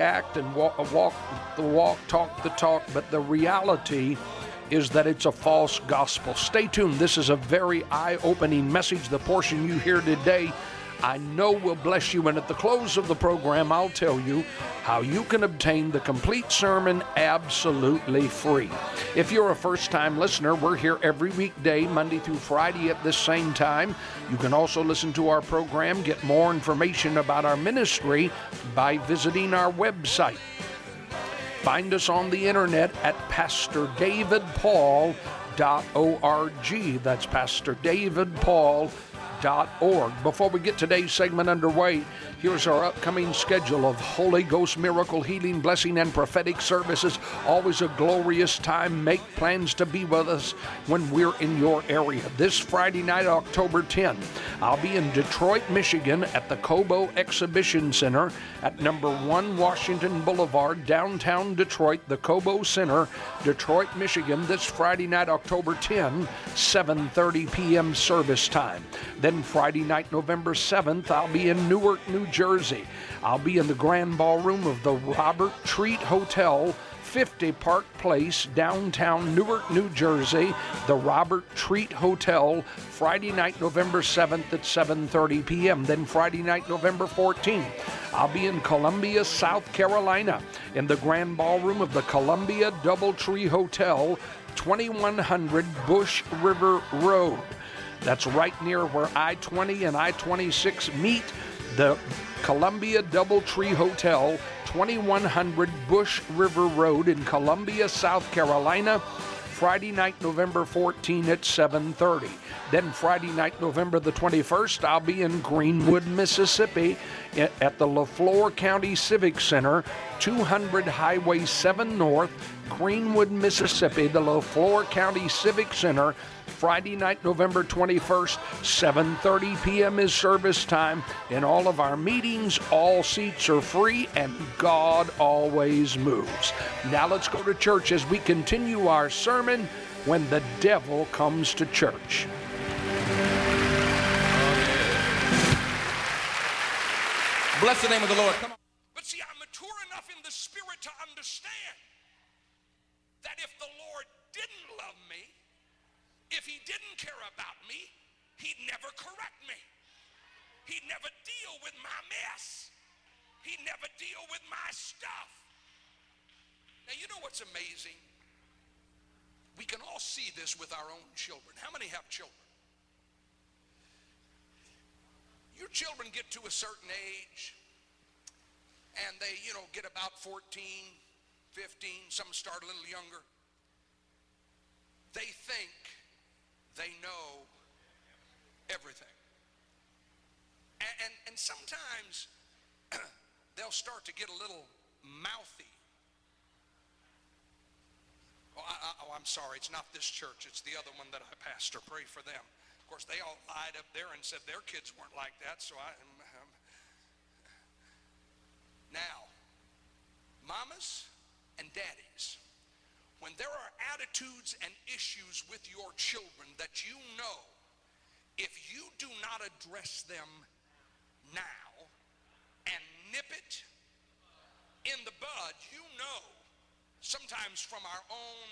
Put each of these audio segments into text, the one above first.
act and walk, walk the walk, talk the talk, but the reality is that it's a false gospel. Stay tuned. This is a very eye opening message. The portion you hear today I know will bless you. And at the close of the program, I'll tell you how you can obtain the complete sermon absolutely free. If you're a first time listener, we're here every weekday, Monday through Friday at this same time. You can also listen to our program, get more information about our ministry by visiting our website. Find us on the internet at pastordavidpaul.org. That's Pastor David Paul before we get today's segment underway, here's our upcoming schedule of Holy Ghost miracle healing, blessing, and prophetic services. Always a glorious time. Make plans to be with us when we're in your area. This Friday night, October 10, I'll be in Detroit, Michigan at the Cobo Exhibition Center at number 1 Washington Boulevard, downtown Detroit, the Cobo Center, Detroit, Michigan, this Friday night, October 10, 7:30 p.m. service time. Then Friday night, November 7th, I'll be in Newark, New Jersey. I'll be in the Grand Ballroom of the Robert Treat Hotel 50 Park Place, downtown Newark, New Jersey, the Robert Treat Hotel, Friday night, November 7th at 7:30 p.m. Then Friday night, November 14th, I'll be in Columbia, South Carolina, in the Grand Ballroom of the Columbia Doubletree Hotel, 2100 Bush River Road. That's right near where I 20 and I 26 meet. The Columbia Doubletree Hotel, 2100 Bush River Road in Columbia, South Carolina. Friday night, November 14 at 7:30. Then Friday night, November the 21st, I'll be in Greenwood, Mississippi at the LeFlore County Civic Center, 200 Highway 7 North, Greenwood, Mississippi, the LeFlore County Civic Center. Friday night, November 21st, 7:30 p.m. is service time. In all of our meetings, all seats are free and God always moves. Now let's go to church as we continue our sermon when the devil comes to church. Bless the name of the Lord. Come on. But see, I'm mature enough in the spirit to understand that if the Lord didn't love me, he didn't care about me, he'd never correct me. He'd never deal with my mess. He'd never deal with my stuff. Now, you know what's amazing? We can all see this with our own children. How many have children? Your children get to a certain age and they, you know, get about 14, 15, some start a little younger. They think they know everything. And, and, and sometimes they'll start to get a little mouthy. Oh, I, oh, I'm sorry, it's not this church, it's the other one that I pastor. Pray for them. Of course, they all lied up there and said their kids weren't like that, so I. Um, now, mamas and daddies, when there are attitudes and issues with your children that you know, if you do not address them now and nip it in the bud, you know, sometimes from our own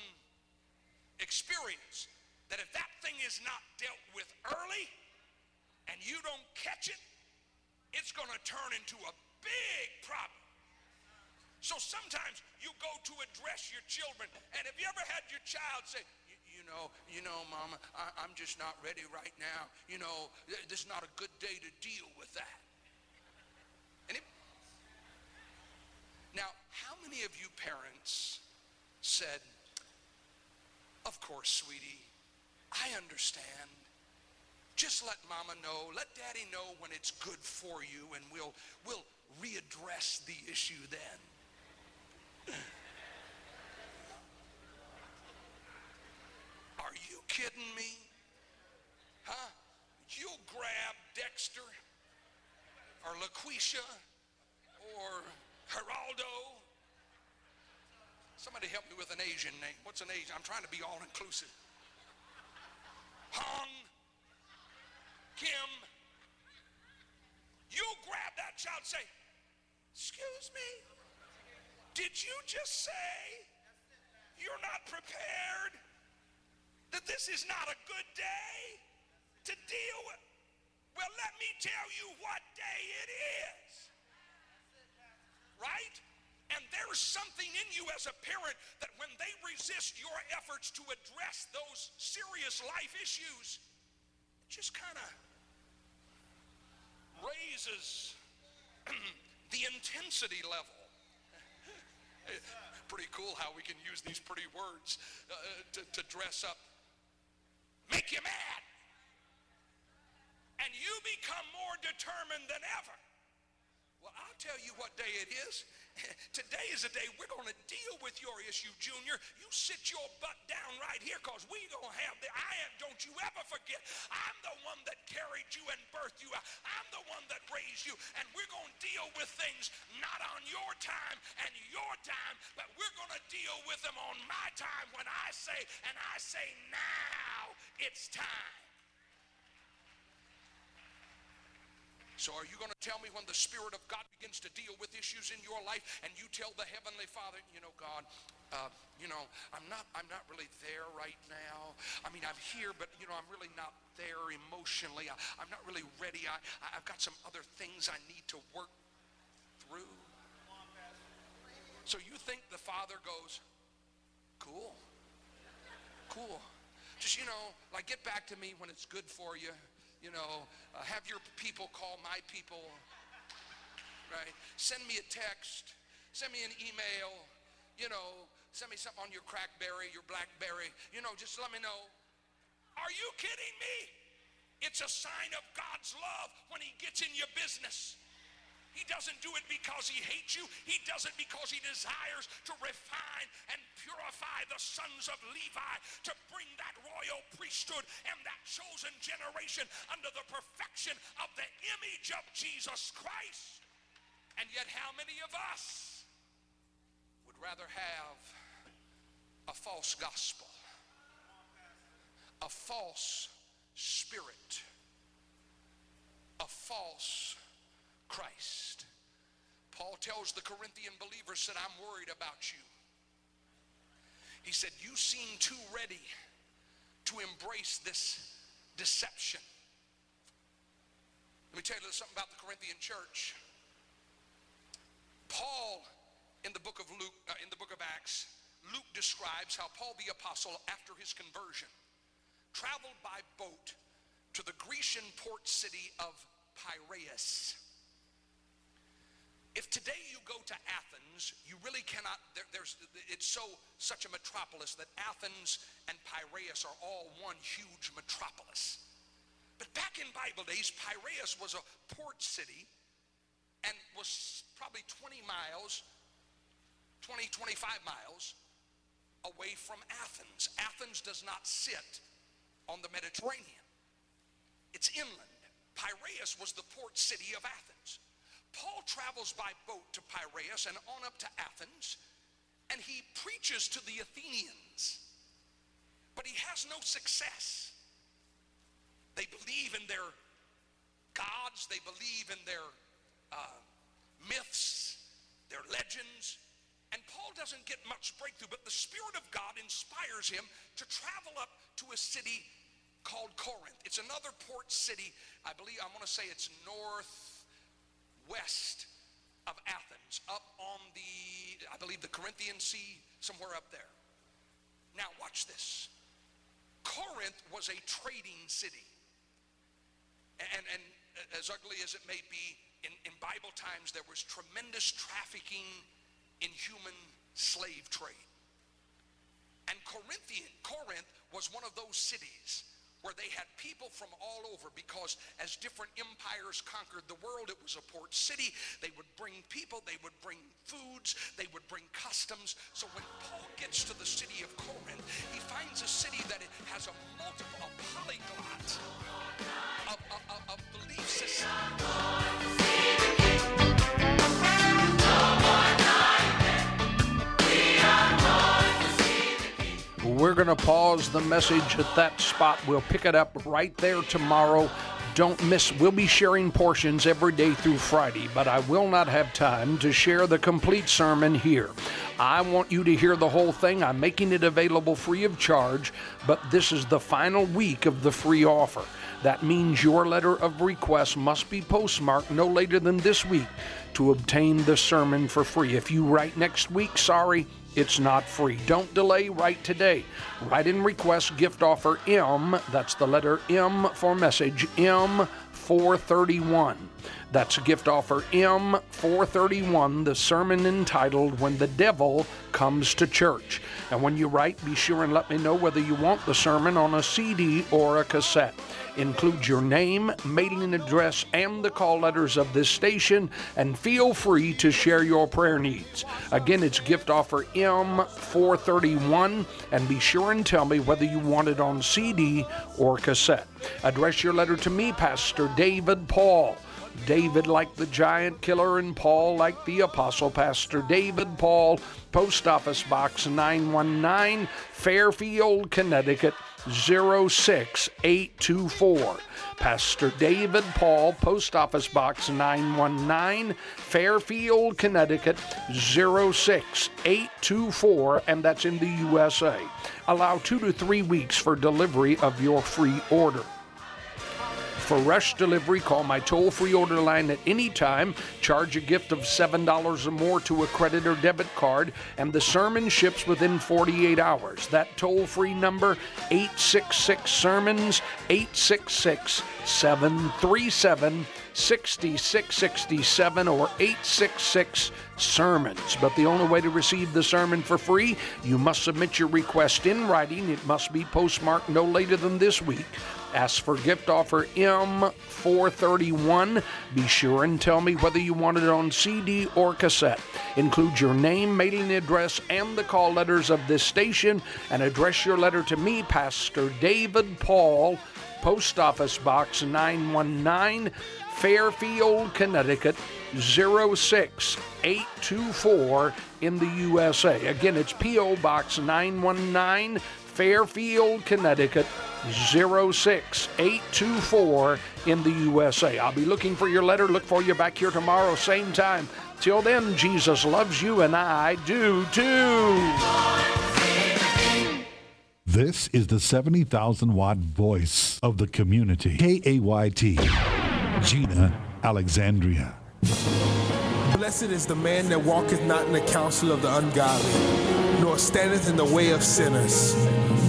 experience, that if that thing is not dealt with early and you don't catch it, it's going to turn into a big problem. So sometimes you go to address your children, and have you ever had your child say, you know, you know, Mama, I, am just not ready right now. You know, this is not a good day to deal with that. Now, how many of you parents said, "Of course, sweetie, I understand. Just let mama know, let daddy know when it's good for you, and we'll, we'll readdress the issue then. Are you kidding me? Huh? You'll grab Dexter or LaQuisha or Geraldo. Somebody help me with an Asian name. What's an Asian? I'm trying to be all inclusive. Hong, Kim, you grab that child say, excuse me, Did you just say you're not prepared? That this is not a good day to deal with? Well, let me tell you what day it is. Right? And there's something in you as a parent that when they resist your efforts to address those serious life issues, it just kind of raises the intensity level. Pretty cool how we can use these pretty words uh, to, to dress up. Make you mad. And you become more determined than ever. Well, I'll tell you what day it is. Today is a day we're going to deal with your issue, Junior. You sit your butt down right here because we going to have the, I am, don't you ever forget, I'm the one that carried you and birthed you. I'm the one that raised you. And we're going to deal with things not on your time and your time, but we're going to deal with them on my time when I say, and I say now it's time. So, are you going to tell me when the Spirit of God begins to deal with issues in your life, and you tell the Heavenly Father, you know, God, uh, you know, I'm not, I'm not really there right now. I mean, I'm here, but you know, I'm really not there emotionally. I, am not really ready. I, I've got some other things I need to work through. So you think the Father goes, cool, cool. Just you know, like get back to me when it's good for you you know, uh, have your people call my people, right? Send me a text, send me an email, you know, send me something on your Crackberry, your Blackberry, you know, just let me know. Are you kidding me? It's a sign of God's love when He gets in your business. He doesn't do it because he hates you. He does it because he desires to refine the sons of Levi to bring that royal priesthood and that chosen generation under the perfection of the image of Jesus Christ. And yet, how many of us would rather have a false gospel, a false spirit, a false Christ. Paul tells the Corinthian believers that I'm worried about you. He said, You seem too ready to embrace this deception. Let me tell you something about the Corinthian church. Paul, in the book of Luke, uh, in the book of Acts, Luke describes how Paul the apostle, after his conversion, traveled by boat to the Grecian port city of Piraeus. Today you go to Athens, you really cannot, there, there's, it's so, such a metropolis that Athens and Piraeus are all one huge metropolis. But back in Bible days, Piraeus was a port city and was probably 20 miles, 20, 25 miles away from Athens. Athens does not sit on the Mediterranean. It's inland. Piraeus was the port city of Athens. Paul travels by boat to Piraeus and on up to Athens, and he preaches to the Athenians. But he has no success. They believe in their gods, they believe in their uh, myths, their legends. And Paul doesn't get much breakthrough, but the Spirit of God inspires him to travel up to a city called Corinth. It's another port city. I believe, I want to say it's north west of Athens, up on the, I believe, the Corinthian Sea, somewhere up there. Now, watch this. Corinth was a trading city. And, and as ugly as it may be, in, in Bible times, there was tremendous trafficking in human slave trade. And Corinthian, Corinth was one of those cities where they had people from all over because as different empires conquered the world, it was a port city. They would bring people, they would bring foods, they would bring customs. So when Paul gets to the city of Corinth, he finds a city that has a multiple, a polyglot of, of, of belief systems. We're going to pause the message at that spot. We'll pick it up right there tomorrow. Don't miss, we'll be sharing portions every day through Friday, but I will not have time to share the complete sermon here. I want you to hear the whole thing. I'm making it available free of charge, but this is the final week of the free offer. That means your letter of request must be postmarked no later than this week to obtain the sermon for free. If you write next week, sorry, it's not free. Don't delay, write today. Write in request gift offer M, that's the letter M for message, M431. That's gift offer M431, the sermon entitled When the Devil Comes to Church. And when you write, be sure and let me know whether you want the sermon on a CD or a cassette. Include your name, mailing address, and the call letters of this station, and feel free to share your prayer needs. Again, it's gift offer M431, and be sure and tell me whether you want it on CD or cassette. Address your letter to me, Pastor David Paul. David like the giant killer and Paul like the apostle. Pastor David Paul, Post Office Box 919, Fairfield, Connecticut 06824. Pastor David Paul, Post Office Box 919, Fairfield, Connecticut 06824, and that's in the USA. Allow two to three weeks for delivery of your free order. For rush delivery, call my toll free order line at any time. Charge a gift of $7 or more to a credit or debit card, and the sermon ships within 48 hours. That toll free number, 866 Sermons, 866 737 6667 or 866 sermons. But the only way to receive the sermon for free, you must submit your request in writing. It must be postmarked no later than this week. Ask for gift offer M431. Be sure and tell me whether you want it on CD or cassette. Include your name, mailing address, and the call letters of this station, and address your letter to me, Pastor David Paul, Post Office Box 919, Fairfield, Connecticut 06824 in the USA. Again, it's P.O. Box 919, Fairfield, Connecticut 06824 in the USA. I'll be looking for your letter. Look for you back here tomorrow, same time. Till then, Jesus loves you, and I do too. This is the 70,000 watt voice of the community. KAYT. Jena Alexandria. Blessed is the man that walketh not in the counsel of the ungodly, nor standeth in the way of sinners,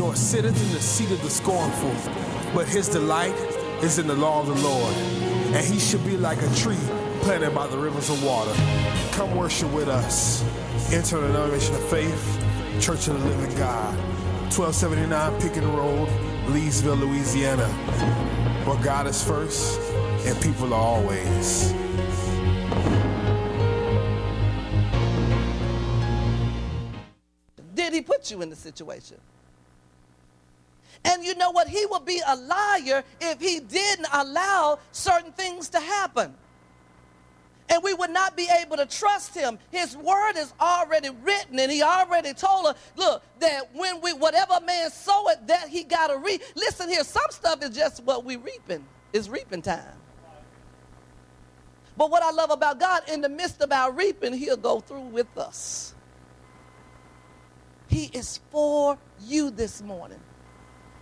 nor sitteth in the seat of the scornful. But his delight is in the law of the Lord, and he shall be like a tree planted by the rivers of water. Come worship with us. Enter the denomination of faith, Church of the Living God, 1279 Pickens Road, Leesville, Louisiana, where God is first and people are always. Did he put you in the situation? And you know what? He would be a liar if he didn't allow certain things to happen. And we would not be able to trust him. His word is already written, and he already told us, look, that when we, whatever man sow it, that he got to reap. Listen here, some stuff is just what we reaping. It's reaping time. But what I love about God, in the midst of our reaping, he'll go through with us. He is for you this morning.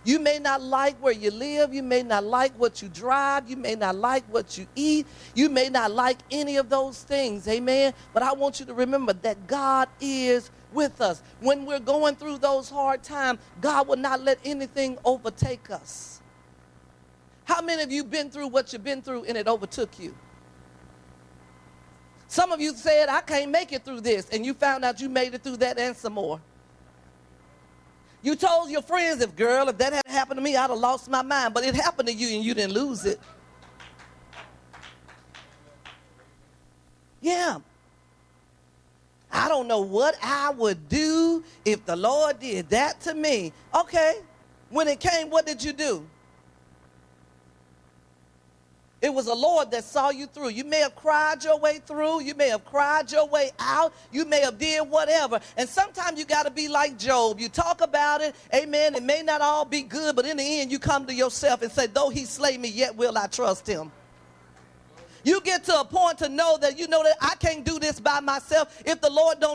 You may not like where you live. You may not like what you drive. You may not like what you eat. You may not like any of those things. Amen. But I want you to remember that God is with us. When we're going through those hard times, God will not let anything overtake us. How many of you been through what you've been through and it overtook you? Some of you said, I can't make it through this, and you found out you made it through that and some more. You told your friends, if girl, if that had happened to me, I'd have lost my mind. But it happened to you and you didn't lose it. Yeah. I don't know what I would do if the Lord did that to me. Okay. When it came, what did you do? It was the Lord that saw you through. You may have cried your way through. You may have cried your way out. You may have did whatever. And sometimes you got to be like Job. You talk about it. Amen. It may not all be good, but in the end, you come to yourself and say, though he slay me, yet will I trust him. You get to a point to know that you know that I can't do this by myself. If the Lord don't do